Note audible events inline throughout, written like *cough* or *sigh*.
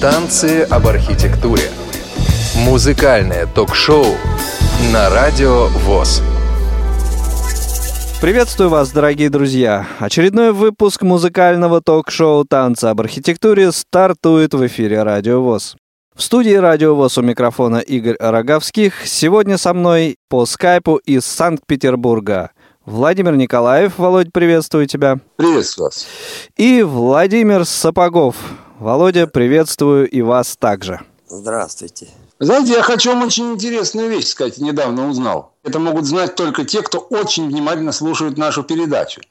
Танцы об архитектуре. Музыкальное ток-шоу на радио ВОЗ. Приветствую вас, дорогие друзья! Очередной выпуск музыкального ток-шоу «Танцы об архитектуре» стартует в эфире Радио ВОЗ. В студии Радио ВОЗ у микрофона Игорь Роговских. Сегодня со мной по скайпу из Санкт-Петербурга Владимир Николаев. Володь, приветствую тебя. Приветствую вас. И Владимир Сапогов. Володя, приветствую и вас также. Здравствуйте. Знаете, я хочу вам очень интересную вещь сказать, недавно узнал. Это могут знать только те, кто очень внимательно слушает нашу передачу.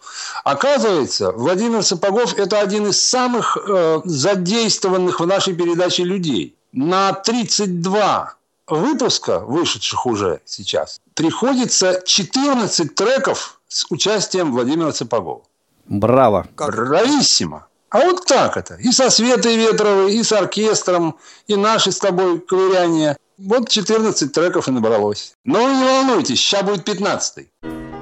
Оказывается, Владимир Сапогов – это один из самых э, задействованных в нашей передаче людей на 32 выпуска, вышедших уже сейчас, приходится 14 треков с участием Владимира Цепагова. Браво. Брависсимо. А вот так это. И со Светой Ветровой, и с оркестром, и наши с тобой ковыряния. Вот 14 треков и набралось. Но не волнуйтесь, сейчас будет 15 -й.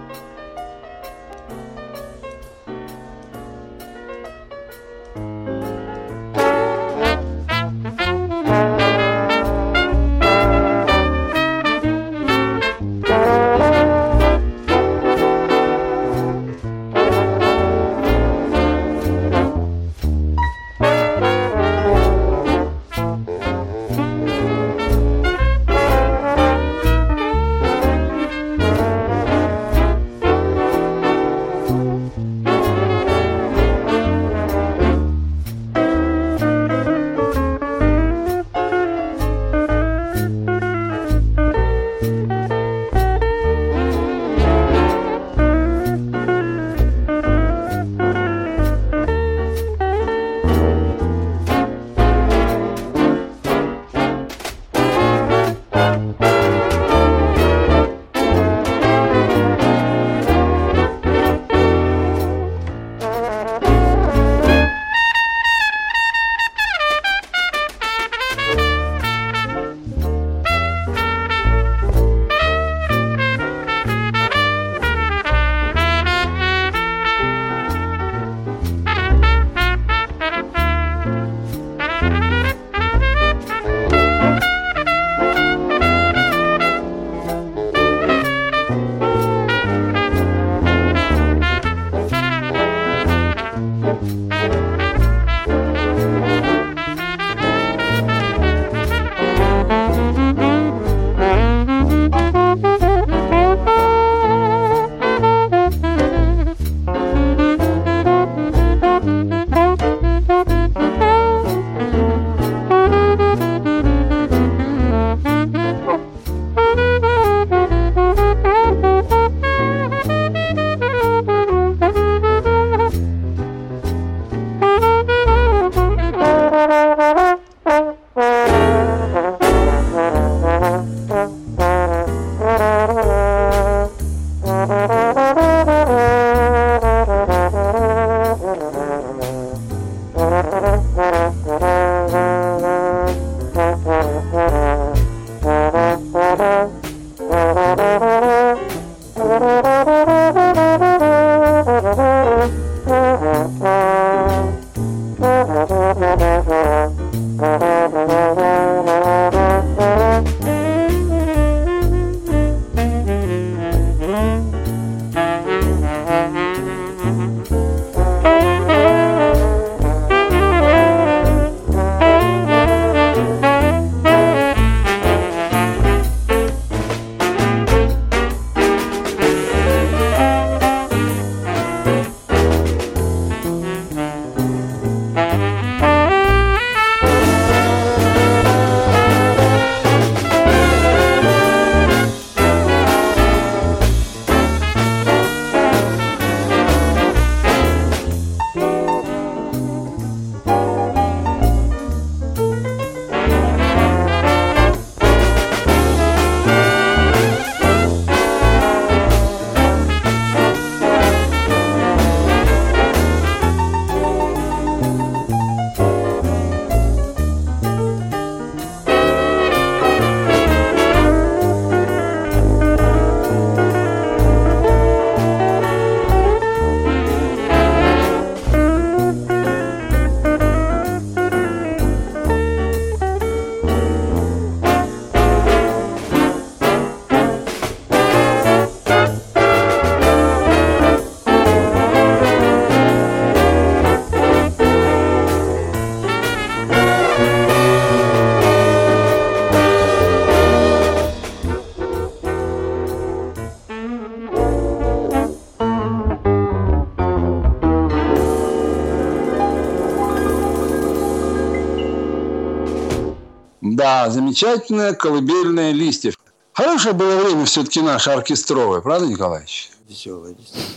Да, замечательное колыбельное листьев. Хорошее было время все-таки наше оркестровое, правда, Николаевич? Веселое,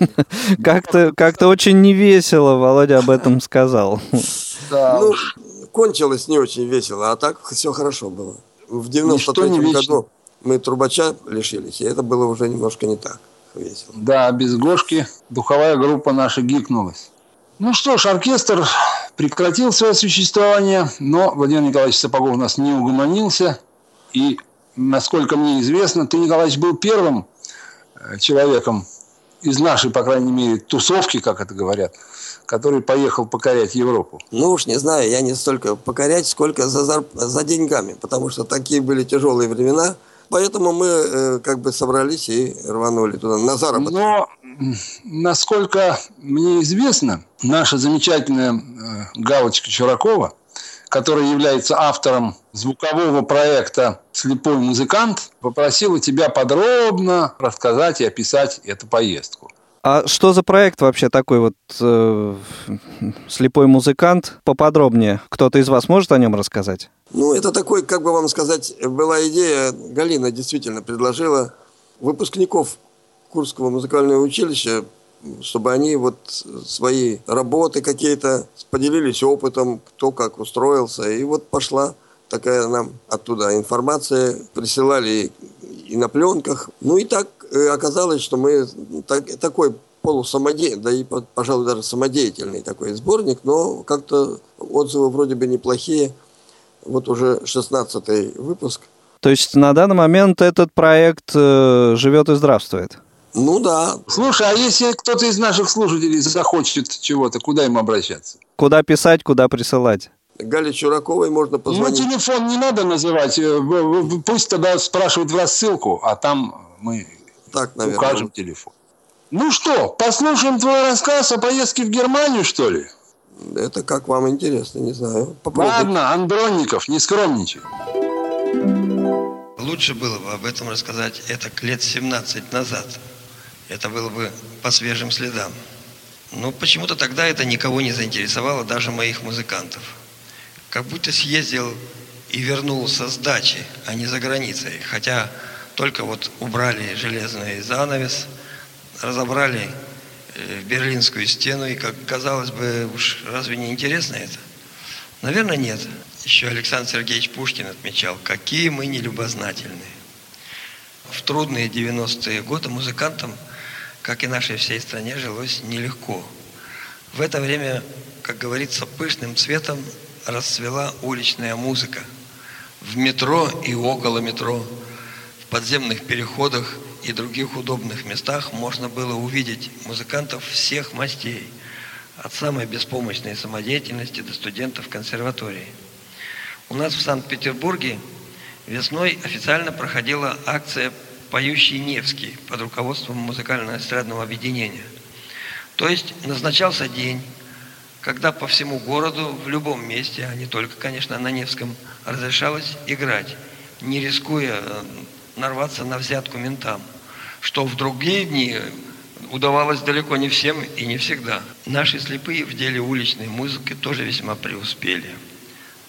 *laughs* Как-то как очень невесело Володя об этом сказал. Ну, кончилось не очень весело, а так все хорошо было. В 93 году мы трубача лишились, и это было уже немножко не так весело. Да, без Гошки духовая группа наша гикнулась. Ну что ж, оркестр прекратил свое существование, но Владимир Николаевич Сапогов у нас не угомонился. И, насколько мне известно, ты, Николаевич, был первым э, человеком из нашей, по крайней мере, тусовки, как это говорят, который поехал покорять Европу? Ну уж не знаю, я не столько покорять, сколько за, за, за деньгами, потому что такие были тяжелые времена. Поэтому мы э, как бы собрались и рванули туда на заработок. Но, насколько мне известно, наша замечательная э, Галочка Чуракова, которая является автором звукового проекта «Слепой музыкант», попросила тебя подробно рассказать и описать эту поездку. А что за проект вообще такой вот э, слепой музыкант? Поподробнее. Кто-то из вас может о нем рассказать? Ну, это такой, как бы вам сказать, была идея, Галина действительно предложила выпускников Курского музыкального училища, чтобы они вот свои работы какие-то поделились опытом, кто как устроился. И вот пошла такая нам оттуда информация, присылали и на пленках. Ну и так э, оказалось, что мы так, такой полусамодеятельный, да и, пожалуй, даже самодеятельный такой сборник, но как-то отзывы вроде бы неплохие. Вот уже 16 выпуск. То есть на данный момент этот проект э, живет и здравствует? Ну да. Слушай, а если кто-то из наших слушателей захочет чего-то, куда им обращаться? Куда писать, куда присылать? Гале Чураковой можно позвонить. Ну, телефон не надо называть. Э, пусть тогда спрашивают в рассылку, а там мы так, наверное. укажем телефон. Ну что, послушаем твой рассказ о поездке в Германию, что ли? Это как вам интересно, не знаю. Попробуйте. Ладно, Андронников, не скромничай. Лучше было бы об этом рассказать это лет 17 назад. Это было бы по свежим следам. Но почему-то тогда это никого не заинтересовало, даже моих музыкантов как будто съездил и вернулся с дачи, а не за границей. Хотя только вот убрали железный занавес, разобрали э, Берлинскую стену, и, как казалось бы, уж разве не интересно это? Наверное, нет. Еще Александр Сергеевич Пушкин отмечал, какие мы нелюбознательные. В трудные 90-е годы музыкантам, как и нашей всей стране, жилось нелегко. В это время, как говорится, пышным цветом расцвела уличная музыка. В метро и около метро, в подземных переходах и других удобных местах можно было увидеть музыкантов всех мастей, от самой беспомощной самодеятельности до студентов консерватории. У нас в Санкт-Петербурге весной официально проходила акция «Поющий Невский» под руководством музыкально-эстрадного объединения. То есть назначался день, когда по всему городу, в любом месте, а не только, конечно, на Невском, разрешалось играть, не рискуя э, нарваться на взятку ментам, что в другие дни удавалось далеко не всем и не всегда. Наши слепые в деле уличной музыки тоже весьма преуспели.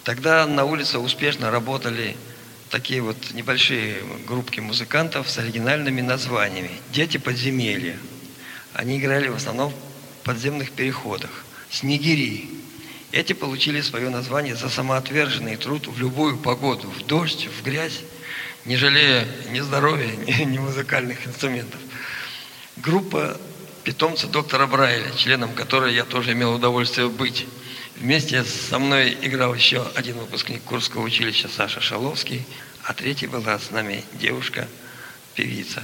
Тогда на улице успешно работали такие вот небольшие группки музыкантов с оригинальными названиями «Дети подземелья». Они играли в основном в подземных переходах снегири. Эти получили свое название за самоотверженный труд в любую погоду, в дождь, в грязь, не жалея ни здоровья, *laughs* ни, ни музыкальных инструментов. Группа питомца доктора Брайля, членом которой я тоже имел удовольствие быть. Вместе со мной играл еще один выпускник Курского училища Саша Шаловский, а третий была с нами девушка, певица.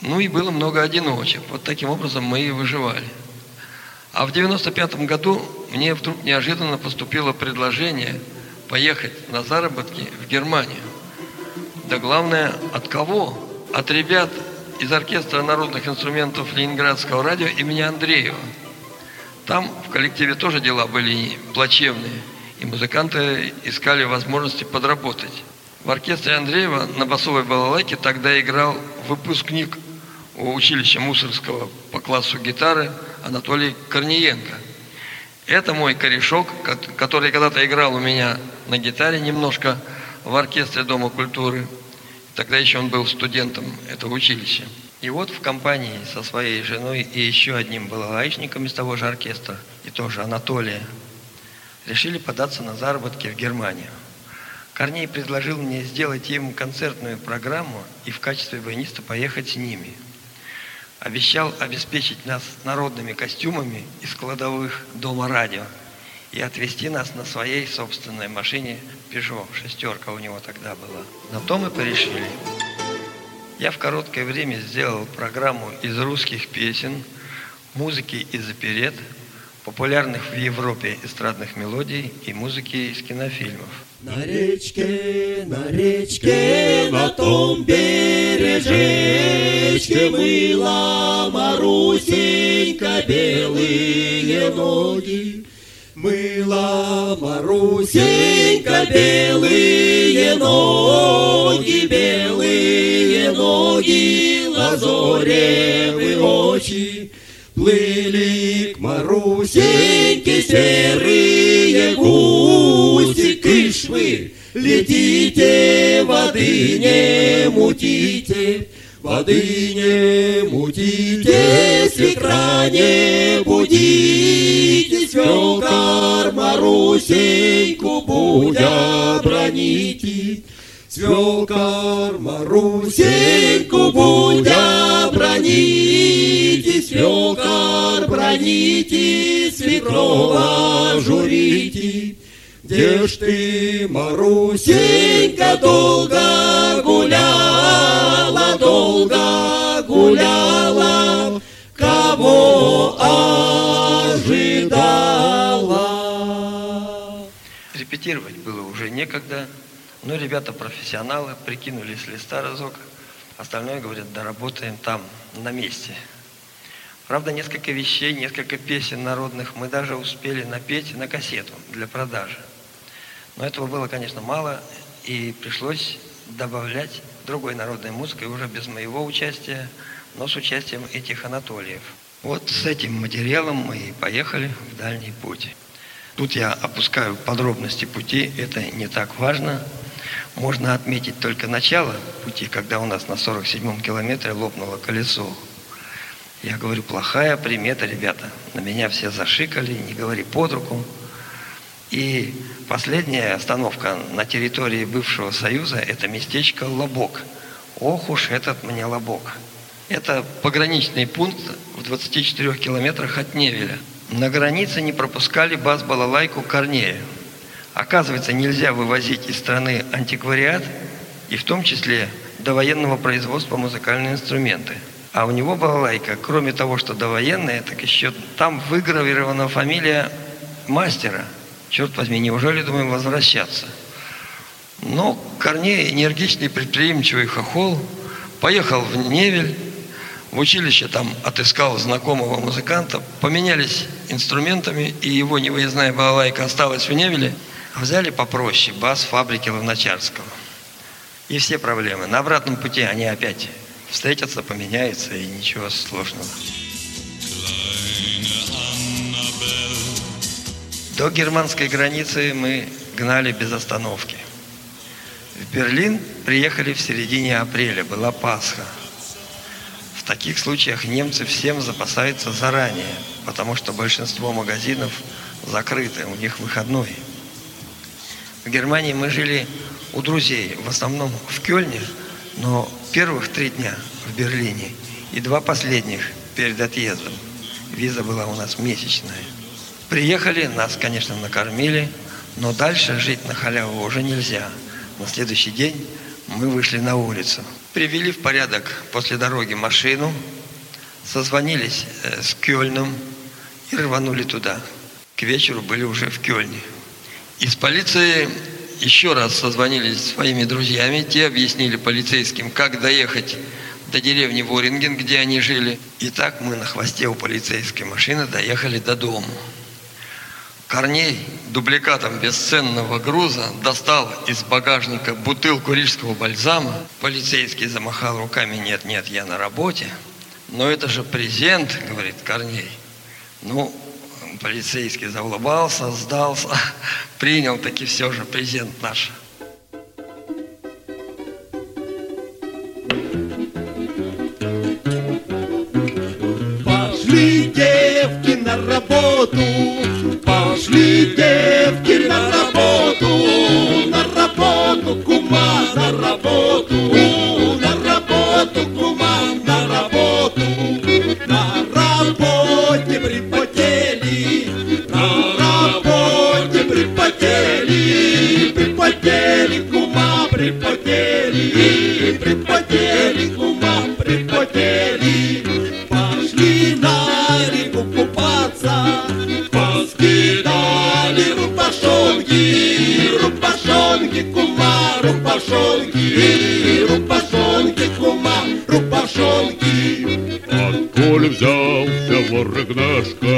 Ну и было много одиночек. Вот таким образом мы и выживали. А в 95 году мне вдруг неожиданно поступило предложение поехать на заработки в Германию. Да главное, от кого? От ребят из оркестра народных инструментов Ленинградского радио имени Андреева. Там в коллективе тоже дела были плачевные, и музыканты искали возможности подработать. В оркестре Андреева на басовой балалайке тогда играл выпускник училища Мусорского по классу гитары – Анатолий Корниенко. Это мой корешок, который когда-то играл у меня на гитаре немножко, в оркестре Дома культуры. Тогда еще он был студентом этого училища. И вот в компании со своей женой и еще одним балалайчником из того же оркестра, и тоже Анатолия, решили податься на заработки в Германию. Корней предложил мне сделать им концертную программу и в качестве баяниста поехать с ними. Обещал обеспечить нас народными костюмами из кладовых дома радио и отвезти нас на своей собственной машине Peugeot, шестерка у него тогда была. На то мы порешили. Я в короткое время сделал программу из русских песен, музыки из оперет, популярных в Европе эстрадных мелодий и музыки из кинофильмов. На речке, на речке, на том бережечке мыла Марусенька белые ноги. Мыла Марусенька белые ноги, белые ноги, лазоревые очи. Плыли к Марусеньке серые гуси, кыш вы, летите, воды не мутите, воды не мутите, свекра не будите, свекар Марусеньку будя броните. Свекар Марусеньку будя броните, свекар броните, свекрова журите. Где ж ты, Марусенька, долго гуляла, Репетировать было уже некогда, но ребята профессионалы прикинули с листа разок, остальное, говорят, доработаем там, на месте. Правда, несколько вещей, несколько песен народных мы даже успели напеть на кассету для продажи. Но этого было, конечно, мало, и пришлось добавлять другой народной музыкой уже без моего участия, но с участием этих Анатолиев. Вот с этим материалом мы и поехали в дальний путь. Тут я опускаю подробности пути, это не так важно. Можно отметить только начало пути, когда у нас на 47-м километре лопнуло колесо. Я говорю, плохая примета, ребята. На меня все зашикали, не говори под руку. И последняя остановка на территории бывшего Союза – это местечко Лобок. Ох уж этот мне Лобок. Это пограничный пункт в 24 километрах от Невеля. На границе не пропускали бас-балалайку Корнея. Оказывается, нельзя вывозить из страны антиквариат, и в том числе довоенного производства музыкальные инструменты. А у него балалайка, кроме того, что довоенная, так еще там выгравирована фамилия мастера – черт возьми, неужели думаем возвращаться? Но Корней, энергичный, предприимчивый хохол, поехал в Невель, в училище там отыскал знакомого музыканта, поменялись инструментами, и его невыездная балалайка осталась в Невеле, а взяли попроще, бас фабрики Ловначарского. И все проблемы. На обратном пути они опять встретятся, поменяются, и ничего сложного. До германской границы мы гнали без остановки. В Берлин приехали в середине апреля, была Пасха. Таких случаях немцы всем запасаются заранее, потому что большинство магазинов закрыты, у них выходной. В Германии мы жили у друзей, в основном в Кёльне, но первых три дня в Берлине и два последних перед отъездом. Виза была у нас месячная. Приехали, нас, конечно, накормили, но дальше жить на халяву уже нельзя. На следующий день мы вышли на улицу. Привели в порядок после дороги машину, созвонились э, с Кёльном и рванули туда. К вечеру были уже в Кёльне. Из полиции еще раз созвонились с своими друзьями. Те объяснили полицейским, как доехать до деревни Воринген, где они жили. И так мы на хвосте у полицейской машины доехали до дома. Корней дубликатом бесценного груза достал из багажника бутылку рижского бальзама. Полицейский замахал руками «Нет, нет, я на работе». «Но это же презент», — говорит Корней. Ну, полицейский заулыбался, сдался, *laughs* принял таки все же презент наш. Пошли девки на работу. Пошли девки на работу, на работу, кума, на работу, на работу, кума, на работу. На работе припотели, на работе припотели, припотели, кума, припотели, припотели, рубашонки, рубашонки, кума, рубашонки. Отколь взялся ворогнашка,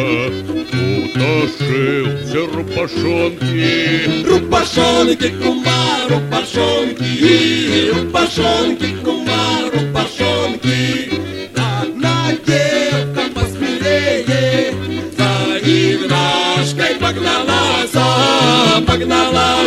утошился рубашонки. Рубашонки, кума, рубашонки, рубашонки, кума, рубашонки. Одна девка посмелее за Игнашкой погналась, погналась, кума,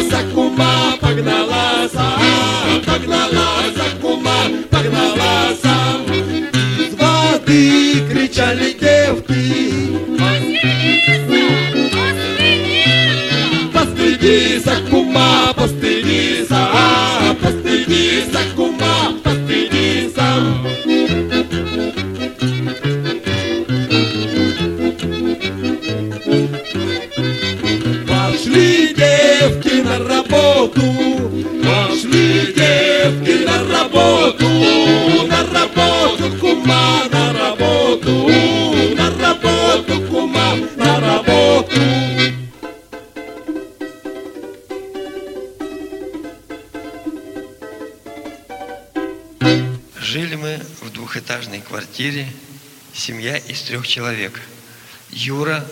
двухэтажной квартире, семья из трех человек. Юра,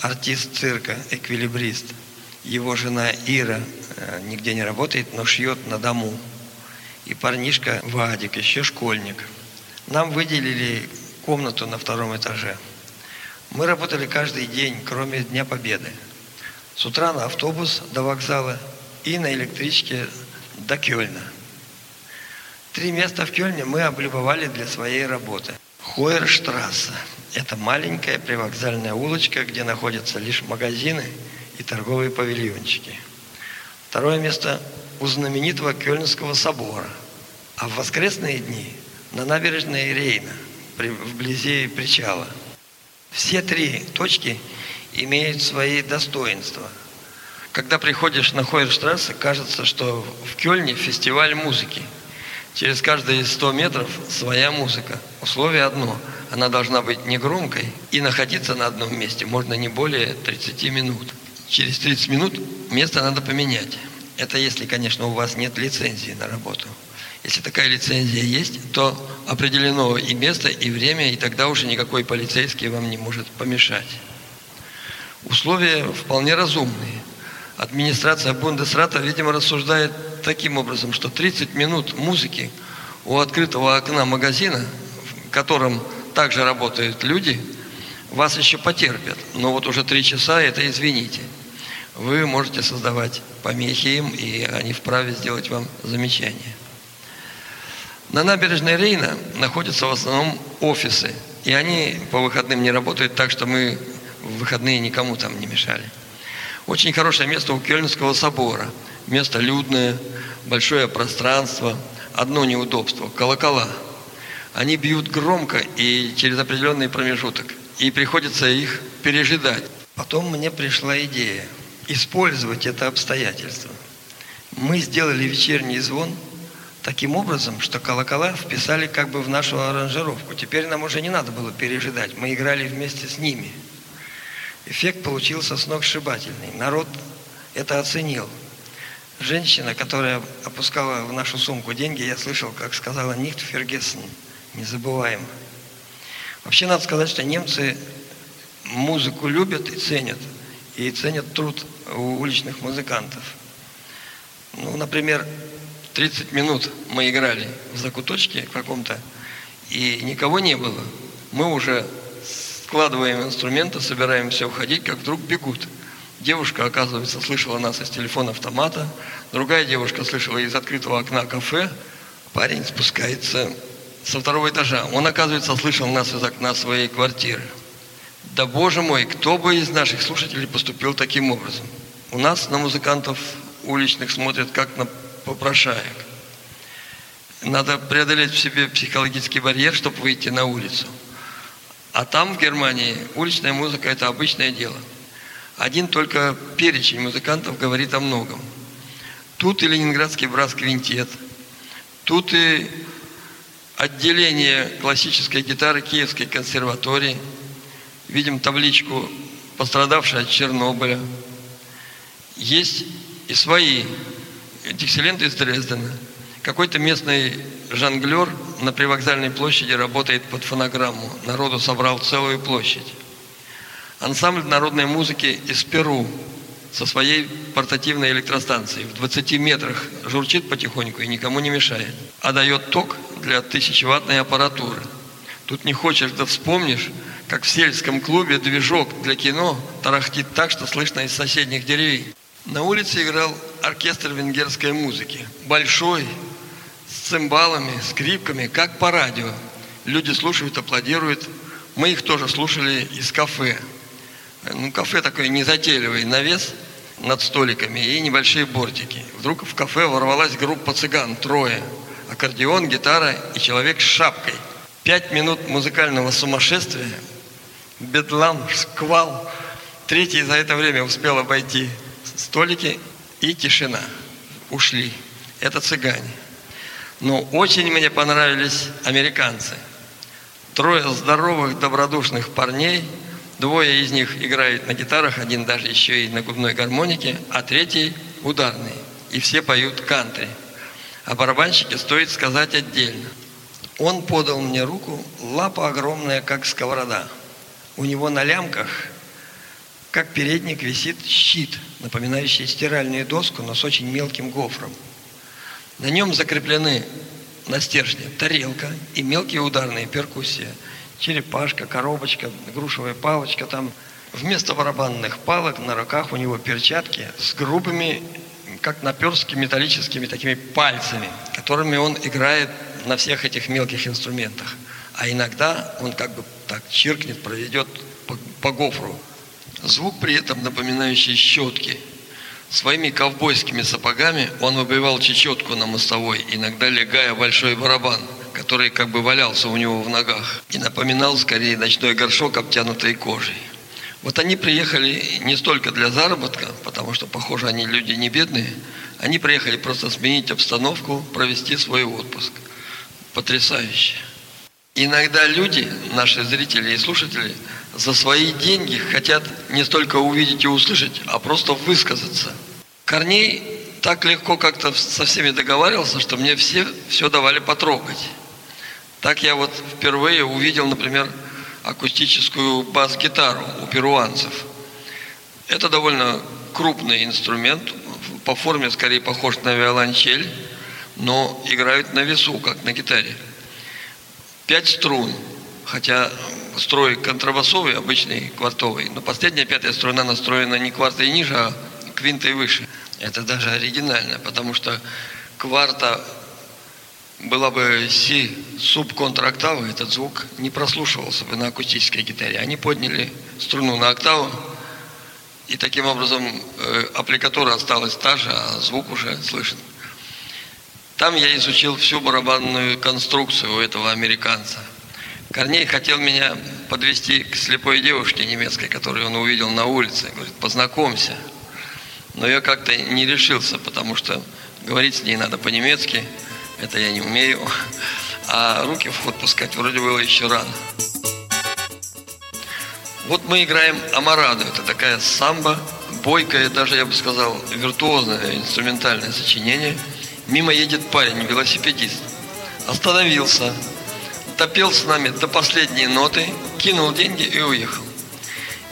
артист цирка, эквилибрист. Его жена Ира э, нигде не работает, но шьет на дому. И парнишка Вадик, еще школьник. Нам выделили комнату на втором этаже. Мы работали каждый день, кроме Дня Победы. С утра на автобус до вокзала и на электричке до Кёльна. Три места в Кёльне мы облюбовали для своей работы. Хойерштрассе – это маленькая привокзальная улочка, где находятся лишь магазины и торговые павильончики. Второе место у знаменитого Кёльнского собора, а в воскресные дни на набережной Рейна, вблизи причала. Все три точки имеют свои достоинства. Когда приходишь на Хойерштрассе, кажется, что в Кёльне фестиваль музыки. Через каждые 100 метров своя музыка. Условие одно. Она должна быть негромкой и находиться на одном месте можно не более 30 минут. Через 30 минут место надо поменять. Это если, конечно, у вас нет лицензии на работу. Если такая лицензия есть, то определено и место, и время, и тогда уже никакой полицейский вам не может помешать. Условия вполне разумные. Администрация Бундесрата, видимо, рассуждает таким образом, что 30 минут музыки у открытого окна магазина, в котором также работают люди, вас еще потерпят. Но вот уже три часа, это извините. Вы можете создавать помехи им, и они вправе сделать вам замечание. На набережной Рейна находятся в основном офисы. И они по выходным не работают, так что мы в выходные никому там не мешали. Очень хорошее место у Кёльнского собора. Место людное, большое пространство, одно неудобство – колокола. Они бьют громко и через определенный промежуток. И приходится их пережидать. Потом мне пришла идея использовать это обстоятельство. Мы сделали вечерний звон таким образом, что колокола вписали как бы в нашу аранжировку. Теперь нам уже не надо было пережидать. Мы играли вместе с ними. Эффект получился сногсшибательный. Народ это оценил. Женщина, которая опускала в нашу сумку деньги, я слышал, как сказала Нихт Фергессен. Не забываем. Вообще надо сказать, что немцы музыку любят и ценят. И ценят труд у уличных музыкантов. Ну, например, 30 минут мы играли в закуточке каком-то, и никого не было. Мы уже складываем инструменты, собираемся уходить, как вдруг бегут. Девушка, оказывается, слышала нас из телефона автомата, другая девушка слышала из открытого окна кафе. Парень спускается со второго этажа. Он, оказывается, слышал нас из окна своей квартиры. Да боже мой, кто бы из наших слушателей поступил таким образом? У нас на музыкантов уличных смотрят как на попрошаек. Надо преодолеть в себе психологический барьер, чтобы выйти на улицу. А там, в Германии, уличная музыка – это обычное дело. Один только перечень музыкантов говорит о многом. Тут и Ленинградский брас-квинтет, тут и отделение классической гитары Киевской консерватории. Видим табличку «Пострадавшая от Чернобыля». Есть и свои диксиленты из Дрездена. Какой-то местный жонглер на привокзальной площади работает под фонограмму. Народу собрал целую площадь. Ансамбль народной музыки из Перу со своей портативной электростанцией в 20 метрах журчит потихоньку и никому не мешает, а дает ток для тысячеваттной аппаратуры. Тут не хочешь, да вспомнишь, как в сельском клубе движок для кино тарахтит так, что слышно из соседних деревень. На улице играл оркестр венгерской музыки. Большой, с цимбалами, скрипками, как по радио. Люди слушают, аплодируют. Мы их тоже слушали из кафе. Ну, кафе такой незатейливый, навес над столиками и небольшие бортики. Вдруг в кафе ворвалась группа цыган, трое. Аккордеон, гитара и человек с шапкой. Пять минут музыкального сумасшествия, бедлам, шквал. Третий за это время успел обойти столики и тишина. Ушли. Это цыгане. Но очень мне понравились американцы. Трое здоровых, добродушных парней. Двое из них играют на гитарах, один даже еще и на губной гармонике, а третий ударный. И все поют кантри. О барабанщике стоит сказать отдельно. Он подал мне руку, лапа огромная, как сковорода. У него на лямках как передник висит щит, напоминающий стиральную доску, но с очень мелким гофром. На нем закреплены на стержне тарелка и мелкие ударные перкуссии. Черепашка, коробочка, грушевая палочка. Там вместо барабанных палок на руках у него перчатки с грубыми, как наперстки, металлическими такими пальцами, которыми он играет на всех этих мелких инструментах. А иногда он как бы так чиркнет, проведет по, по гофру. Звук при этом напоминающий щетки. Своими ковбойскими сапогами он выбивал чечетку на мостовой, иногда легая большой барабан, который как бы валялся у него в ногах, и напоминал скорее ночной горшок, обтянутый кожей. Вот они приехали не столько для заработка, потому что, похоже, они люди не бедные, они приехали просто сменить обстановку, провести свой отпуск. Потрясающе. Иногда люди, наши зрители и слушатели, за свои деньги хотят не столько увидеть и услышать, а просто высказаться. Корней так легко как-то со всеми договаривался, что мне все все давали потрогать. Так я вот впервые увидел, например, акустическую бас-гитару у перуанцев. Это довольно крупный инструмент, по форме скорее похож на виолончель, но играют на весу, как на гитаре. Пять струн, хотя строй контрабасовый, обычный квартовый, но последняя пятая струна настроена не квартой ниже, а квинтой выше. Это даже оригинально, потому что кварта была бы си субконтрактава, этот звук не прослушивался бы на акустической гитаре. Они подняли струну на октаву, и таким образом э, аппликатура осталась та же, а звук уже слышен. Там я изучил всю барабанную конструкцию у этого американца. Корней хотел меня подвести к слепой девушке немецкой, которую он увидел на улице. Говорит, познакомься. Но я как-то не решился, потому что говорить с ней надо по-немецки. Это я не умею. А руки в ход пускать вроде было еще рано. Вот мы играем Амараду. Это такая самбо, бойкое, даже я бы сказал, виртуозное инструментальное сочинение – Мимо едет парень, велосипедист. Остановился, допел с нами до последней ноты, кинул деньги и уехал.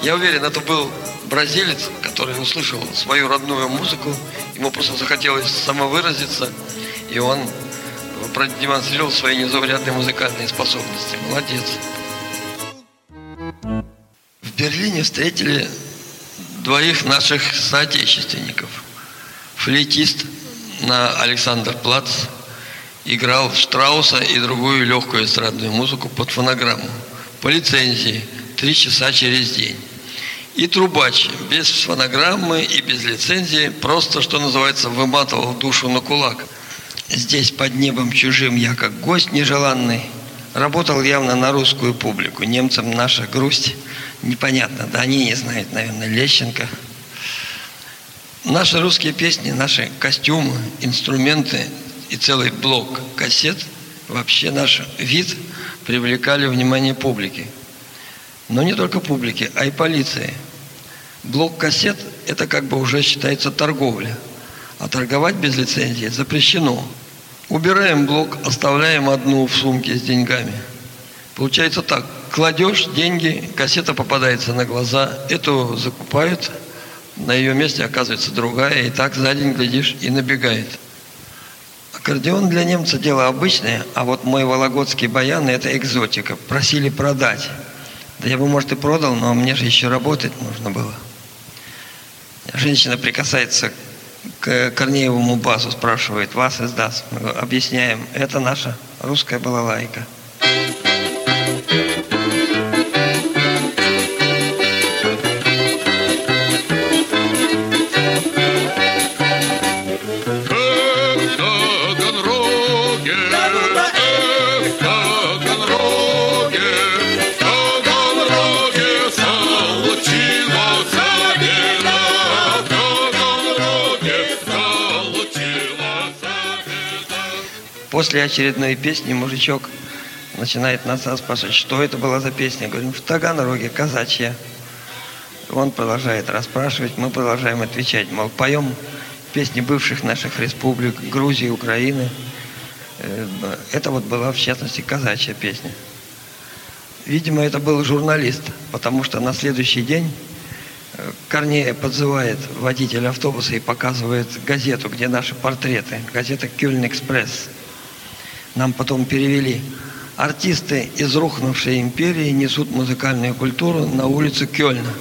Я уверен, это был бразилец, который услышал свою родную музыку, ему просто захотелось самовыразиться, и он продемонстрировал свои незаурядные музыкальные способности. Молодец. В Берлине встретили двоих наших соотечественников. Флейтист на Александр Плац, играл Штрауса и другую легкую эстрадную музыку под фонограмму по лицензии три часа через день. И трубач без фонограммы и без лицензии просто, что называется, выматывал душу на кулак. Здесь под небом чужим я как гость нежеланный работал явно на русскую публику. Немцам наша грусть непонятна. Да они не знают, наверное, Лещенко. Наши русские песни, наши костюмы, инструменты и целый блок кассет, вообще наш вид привлекали внимание публики. Но не только публики, а и полиции. Блок кассет – это как бы уже считается торговля. А торговать без лицензии запрещено. Убираем блок, оставляем одну в сумке с деньгами. Получается так, кладешь деньги, кассета попадается на глаза, эту закупают, на ее месте оказывается другая, и так за день, глядишь, и набегает. Аккордеон для немца дело обычное, а вот мой вологодский баян – это экзотика. Просили продать. Да я бы, может, и продал, но мне же еще работать нужно было. Женщина прикасается к Корнеевому басу, спрашивает, вас издаст. Объясняем, это наша русская балалайка. После очередной песни мужичок начинает нас спрашивать, что это была за песня. Говорим, в Таганроге, казачья. Он продолжает расспрашивать, мы продолжаем отвечать. Мол, поем песни бывших наших республик, Грузии, Украины. Э, это вот была, в частности, казачья песня. Видимо, это был журналист, потому что на следующий день э, Корнея подзывает водитель автобуса и показывает газету, где наши портреты. Газета «Кёльн Экспресс». Нам потом перевели. Артисты из рухнувшей империи несут музыкальную культуру на улицу Кёльна.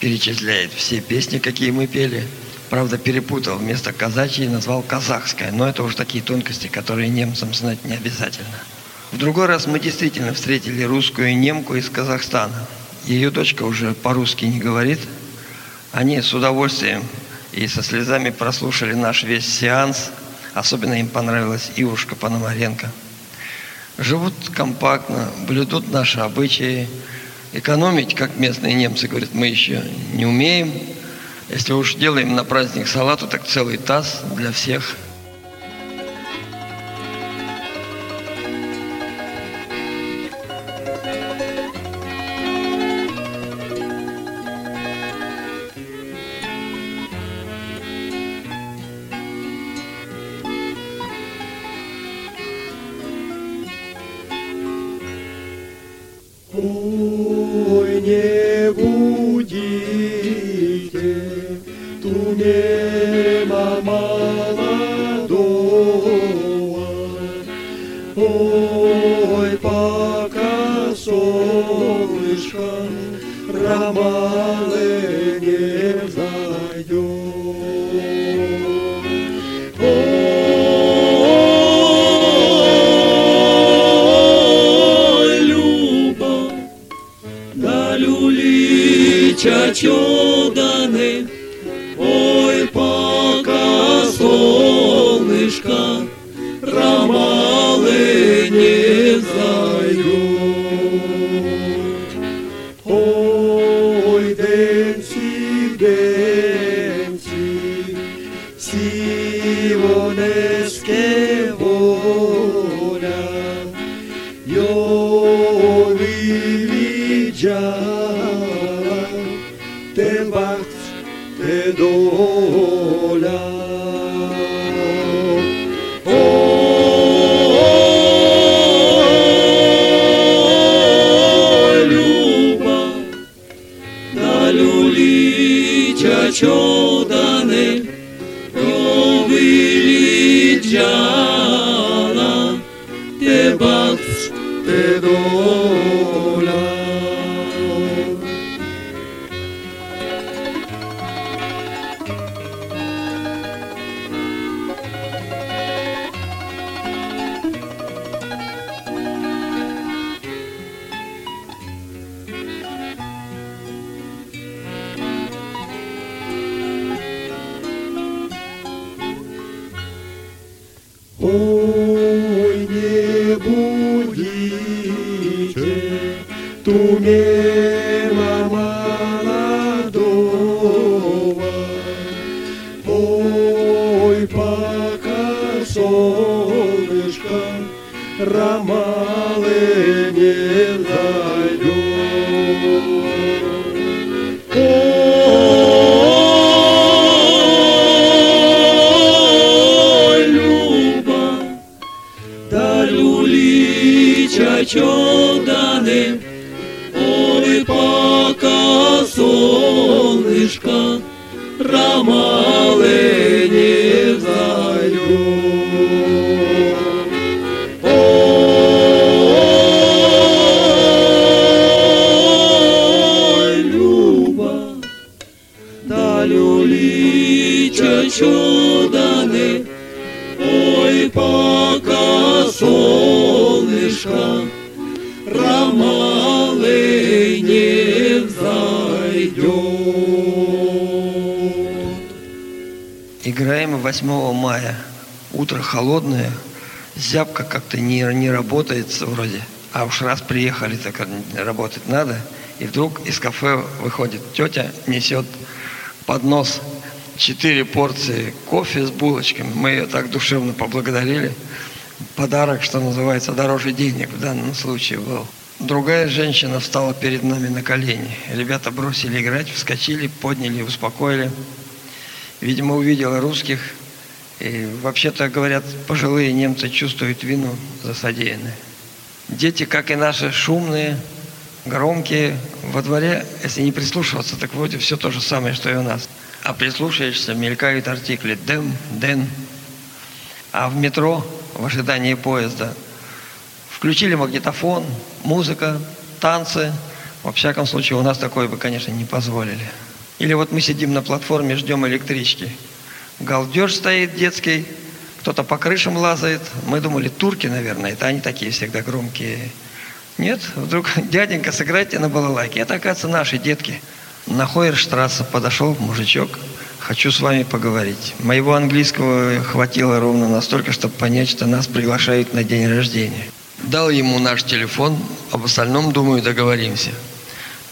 Перечисляет все песни, какие мы пели. Правда, перепутал. Вместо казачьей назвал казахская. Но это уже такие тонкости, которые немцам знать не обязательно. В другой раз мы действительно встретили русскую немку из Казахстана. Ее дочка уже по-русски не говорит. Они с удовольствием и со слезами прослушали наш весь сеанс – Особенно им понравилась Ивушка Пономаренко. Живут компактно, блюдут наши обычаи. Экономить, как местные немцы говорят, мы еще не умеем. Если уж делаем на праздник салату, так целый таз для всех – чачуганы, ой, пока солнце. budicie, tu nie солнышко Ромалы не взойдет. Играем 8 мая. Утро холодное, зябка как-то не, не работает вроде. А уж раз приехали, так работать надо. И вдруг из кафе выходит тетя, несет поднос четыре порции кофе с булочками. Мы ее так душевно поблагодарили. Подарок, что называется, дороже денег в данном случае был. Другая женщина встала перед нами на колени. Ребята бросили играть, вскочили, подняли, успокоили. Видимо, увидела русских. И вообще-то, говорят, пожилые немцы чувствуют вину за содеянное. Дети, как и наши, шумные, громкие. Во дворе, если не прислушиваться, так вроде все то же самое, что и у нас. А прислушаешься, мелькают артикли «дем», «ден». А в метро, в ожидании поезда, включили магнитофон, музыка, танцы. Во всяком случае, у нас такое бы, конечно, не позволили. Или вот мы сидим на платформе, ждем электрички. Галдеж стоит детский, кто-то по крышам лазает. Мы думали, турки, наверное, это они такие всегда громкие. Нет, вдруг *laughs* дяденька, сыграйте на балалайке. Это, оказывается, наши детки. На Хойерштрассе подошел мужичок. Хочу с вами поговорить. Моего английского хватило ровно настолько, чтобы понять, что нас приглашают на день рождения. Дал ему наш телефон, об остальном, думаю, договоримся.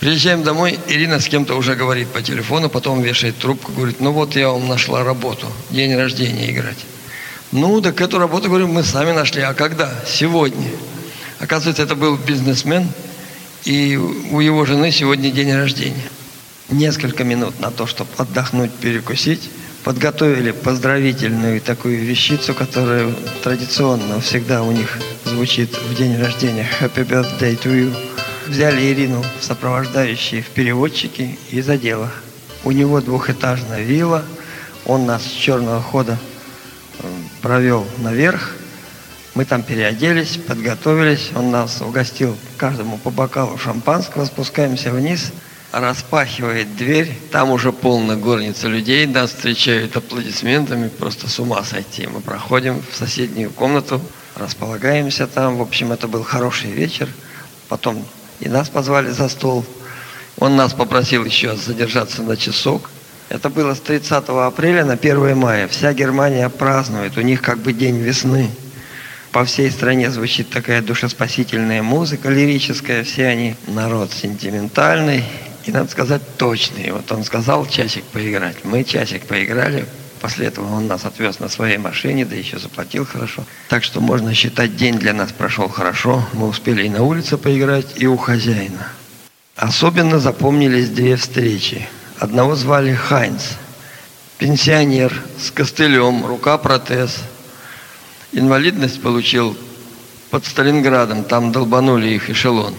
Приезжаем домой, Ирина с кем-то уже говорит по телефону, потом вешает трубку, говорит, ну вот я вам нашла работу, день рождения играть. Ну, так эту работу, говорю, мы сами нашли. А когда? Сегодня. Оказывается, это был бизнесмен, и у его жены сегодня день рождения. Несколько минут на то, чтобы отдохнуть, перекусить. Подготовили поздравительную такую вещицу, которая традиционно всегда у них звучит в день рождения. Happy birthday to you. Взяли Ирину в сопровождающие в переводчики и за дело. У него двухэтажная вилла. Он нас с черного хода э, провел наверх. Мы там переоделись, подготовились. Он нас угостил каждому по бокалу шампанского. Спускаемся вниз, распахивает дверь. Там уже полная горница людей. Нас встречают аплодисментами. Просто с ума сойти. Мы проходим в соседнюю комнату, располагаемся там. В общем, это был хороший вечер. Потом и нас позвали за стол. Он нас попросил еще задержаться на часок. Это было с 30 апреля на 1 мая. Вся Германия празднует. У них как бы день весны. По всей стране звучит такая душеспасительная музыка лирическая. Все они народ сентиментальный и, надо сказать, точный. Вот он сказал часик поиграть. Мы часик поиграли. После этого он нас отвез на своей машине, да еще заплатил хорошо. Так что можно считать, день для нас прошел хорошо. Мы успели и на улице поиграть, и у хозяина. Особенно запомнились две встречи. Одного звали Хайнц. Пенсионер с костылем, рука-протез. Инвалидность получил под Сталинградом, там долбанули их эшелон.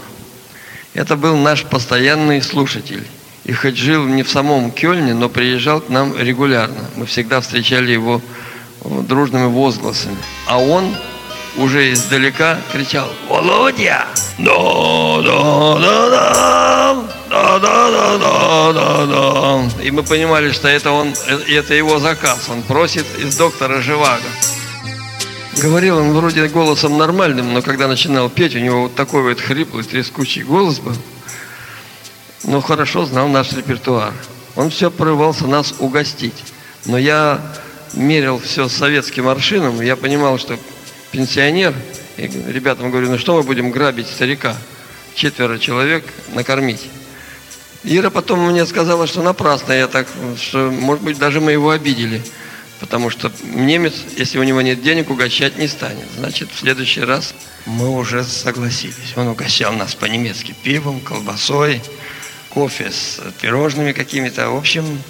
Это был наш постоянный слушатель. И хоть жил не в самом Кёльне, но приезжал к нам регулярно. Мы всегда встречали его дружными возгласами. А он уже издалека кричал «Володя!» да да да да да да да да да И мы понимали, что это, он, это его заказ. Он просит из доктора Живаго. Говорил он вроде голосом нормальным, но когда начинал петь, у него вот такой вот хриплый, трескучий голос был. Но хорошо знал наш репертуар. Он все порывался нас угостить. Но я мерил все советским аршином. Я понимал, что пенсионер, и ребятам говорю, ну что мы будем грабить старика? Четверо человек накормить. Ира потом мне сказала, что напрасно я так, что, может быть, даже мы его обидели. Потому что немец, если у него нет денег, угощать не станет. Значит, в следующий раз мы уже согласились. Он угощал нас по-немецки пивом, колбасой, кофе с пирожными какими-то. В общем,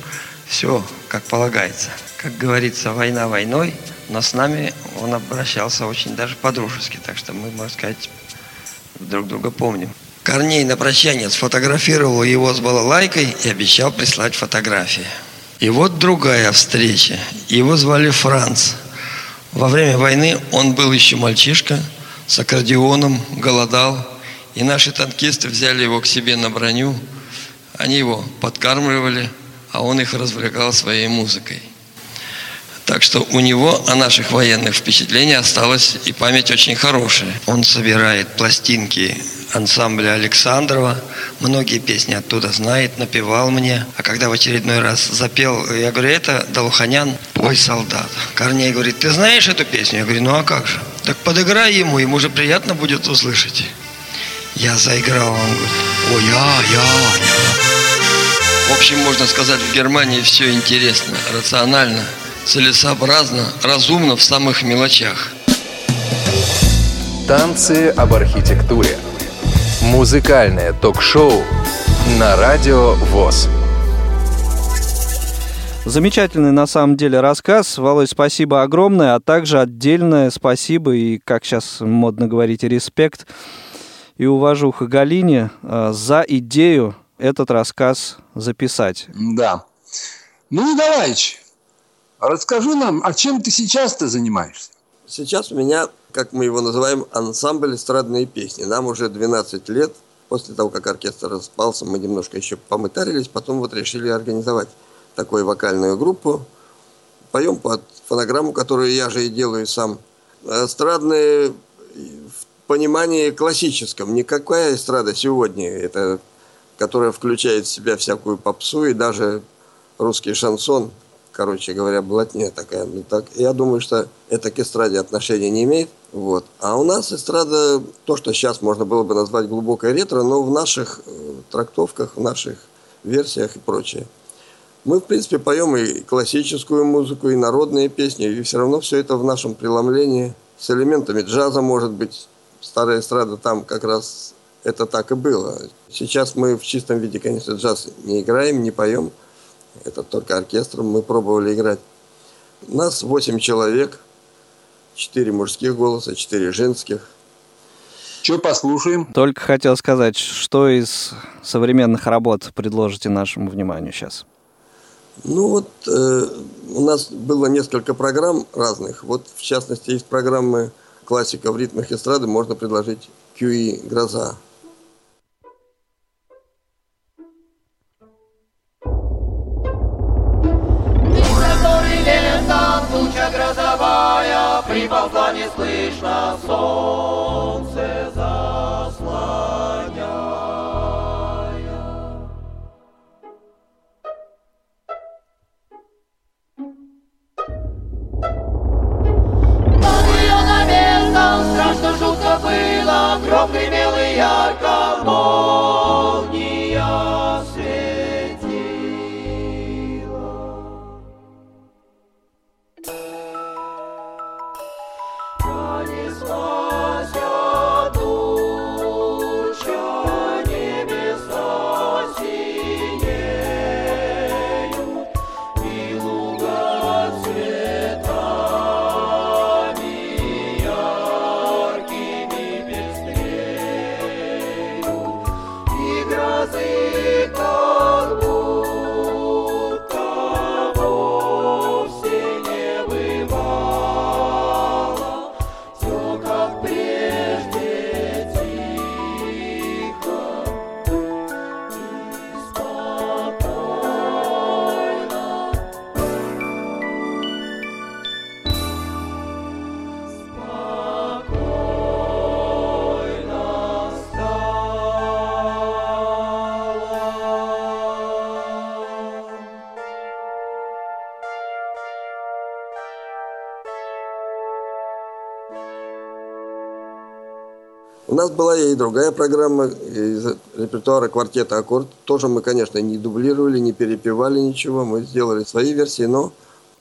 все как полагается. Как говорится, война войной, но с нами он обращался очень даже по-дружески. Так что мы, можно сказать, друг друга помним. Корней на прощание сфотографировал его с балалайкой и обещал прислать фотографии. И вот другая встреча. Его звали Франц. Во время войны он был еще мальчишка, с аккордеоном, голодал. И наши танкисты взяли его к себе на броню. Они его подкармливали, а он их развлекал своей музыкой. Так что у него о наших военных впечатлениях осталась и память очень хорошая. Он собирает пластинки ансамбля Александрова. Многие песни оттуда знает, напевал мне. А когда в очередной раз запел, я говорю, это Далуханян «Ой, солдат». Корней говорит, ты знаешь эту песню? Я говорю, ну а как же? Так подыграй ему, ему же приятно будет услышать. Я заиграл, он говорит, ой, я, я, я. В общем, можно сказать, в Германии все интересно, рационально, целесообразно, разумно в самых мелочах. Танцы об архитектуре. Музыкальное ток-шоу на радио ВОЗ. Замечательный на самом деле рассказ. Володь, спасибо огромное, а также отдельное спасибо и, как сейчас модно говорить, респект и уважуха Галине э, за идею этот рассказ записать. Да. Ну, Николаевич, расскажи нам, а чем ты сейчас-то занимаешься? Сейчас у меня, как мы его называем, ансамбль эстрадные песни. Нам уже 12 лет. После того, как оркестр распался, мы немножко еще помытарились, потом вот решили организовать такую вокальную группу. Поем под фонограмму, которую я же и делаю сам. Эстрадные в понимании классическом. Никакая эстрада сегодня, это, которая включает в себя всякую попсу и даже русский шансон – короче говоря, блатня такая. Ну, так, я думаю, что это к эстраде отношения не имеет. Вот. А у нас эстрада, то, что сейчас можно было бы назвать глубокой ретро, но в наших э, трактовках, в наших версиях и прочее. Мы, в принципе, поем и классическую музыку, и народные песни, и все равно все это в нашем преломлении с элементами джаза, может быть. Старая эстрада там как раз это так и было. Сейчас мы в чистом виде, конечно, джаз не играем, не поем – это только оркестром мы пробовали играть. Нас 8 человек, 4 мужских голоса, 4 женских. Что послушаем? Только хотел сказать, что из современных работ предложите нашему вниманию сейчас? Ну вот э, у нас было несколько программ разных. Вот в частности из программы классика в ритмах эстрады можно предложить QE «Гроза». Приползла неслышно солнце заслоняя. Над ее навесом страшно жутко было, гром гремел и ярко молния нас была и другая программа из репертуара квартета «Аккорд». Тоже мы, конечно, не дублировали, не перепевали ничего. Мы сделали свои версии, но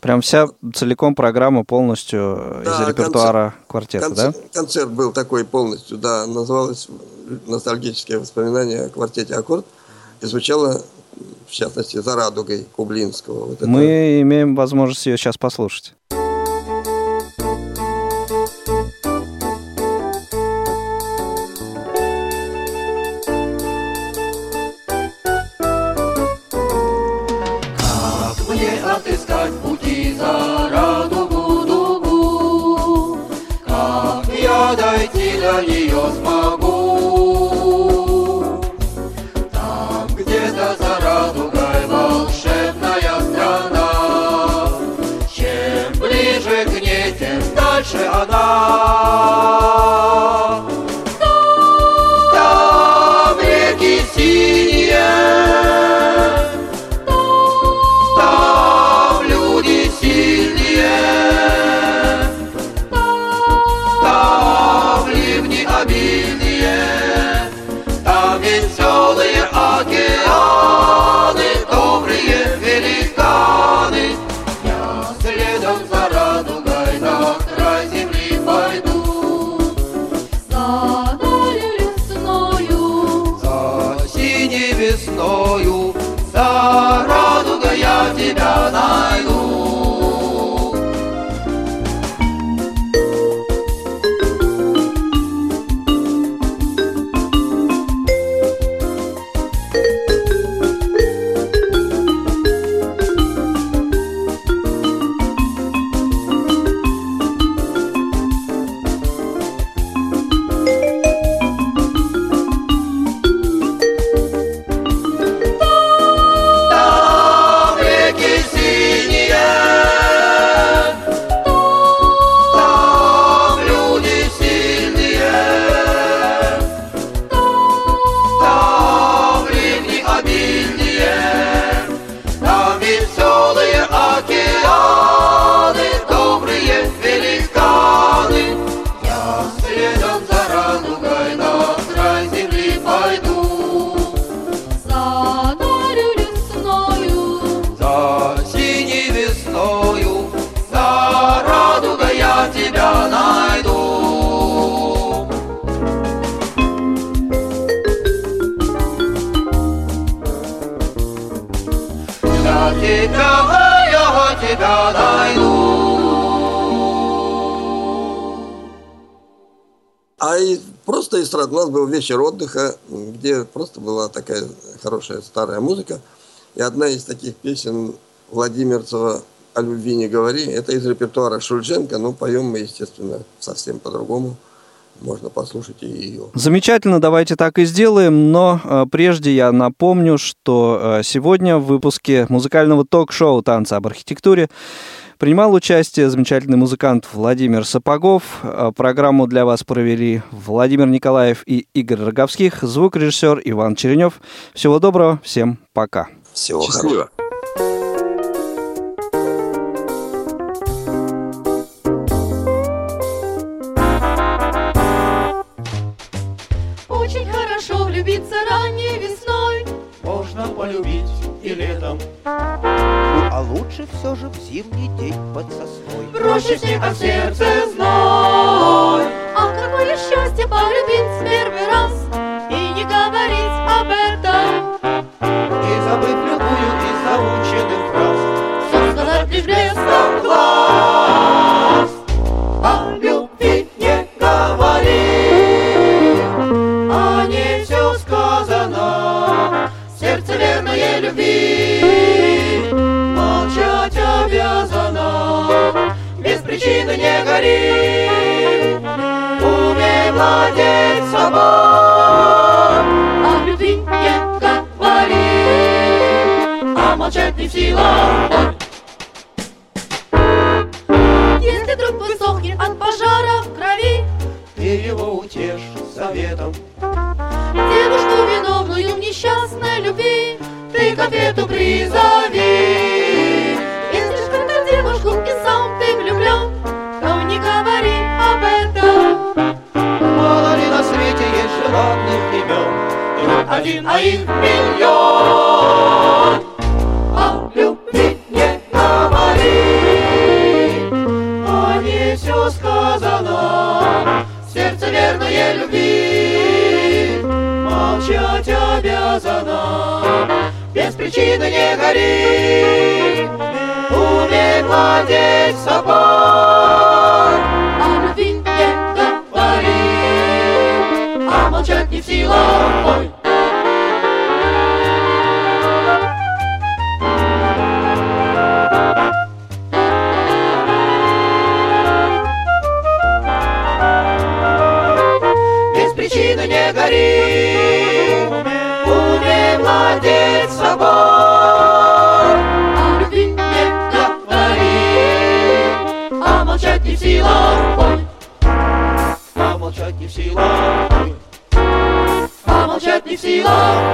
Прям вся целиком программа полностью Да, из репертуара квартета, концерт, да? концерт был такой полностью, да, называлось «Ностальгические воспоминания о квартете «Аккорд». И звучало, в частности, «За радугой» Кублинского. Вот это- Мы имеем возможность ее сейчас послушать. Вечер отдыха, где просто была такая хорошая старая музыка. И одна из таких песен Владимирцева «О любви не говори» это из репертуара Шульженко, но поем мы, естественно, совсем по-другому. Можно послушать и ее. Замечательно, давайте так и сделаем, но э, прежде я напомню, что э, сегодня в выпуске музыкального ток-шоу «Танцы об архитектуре» принимал участие замечательный музыкант Владимир Сапогов. Э, Программу для вас провели Владимир Николаев и Игорь Роговских, звукорежиссер Иван Черенев. Всего доброго, всем пока. Всего хорошего. Счастливо. Очень Лучше все же в зимний день под сосной. Проще всех от сердца зной А какое счастье полюбить в причины не гори. Умей владеть собой, О любви не говори а молчать не в силах. Если друг высохнет от пожара в крови Ты его утешь советом. Девушку виновную в несчастной любви Ты к ответу призови. Один, а их миллион. О любви не говори, а не все сказано. Сердце верное любви, молчать обязано. Без причины не гори, умей владеть собой. А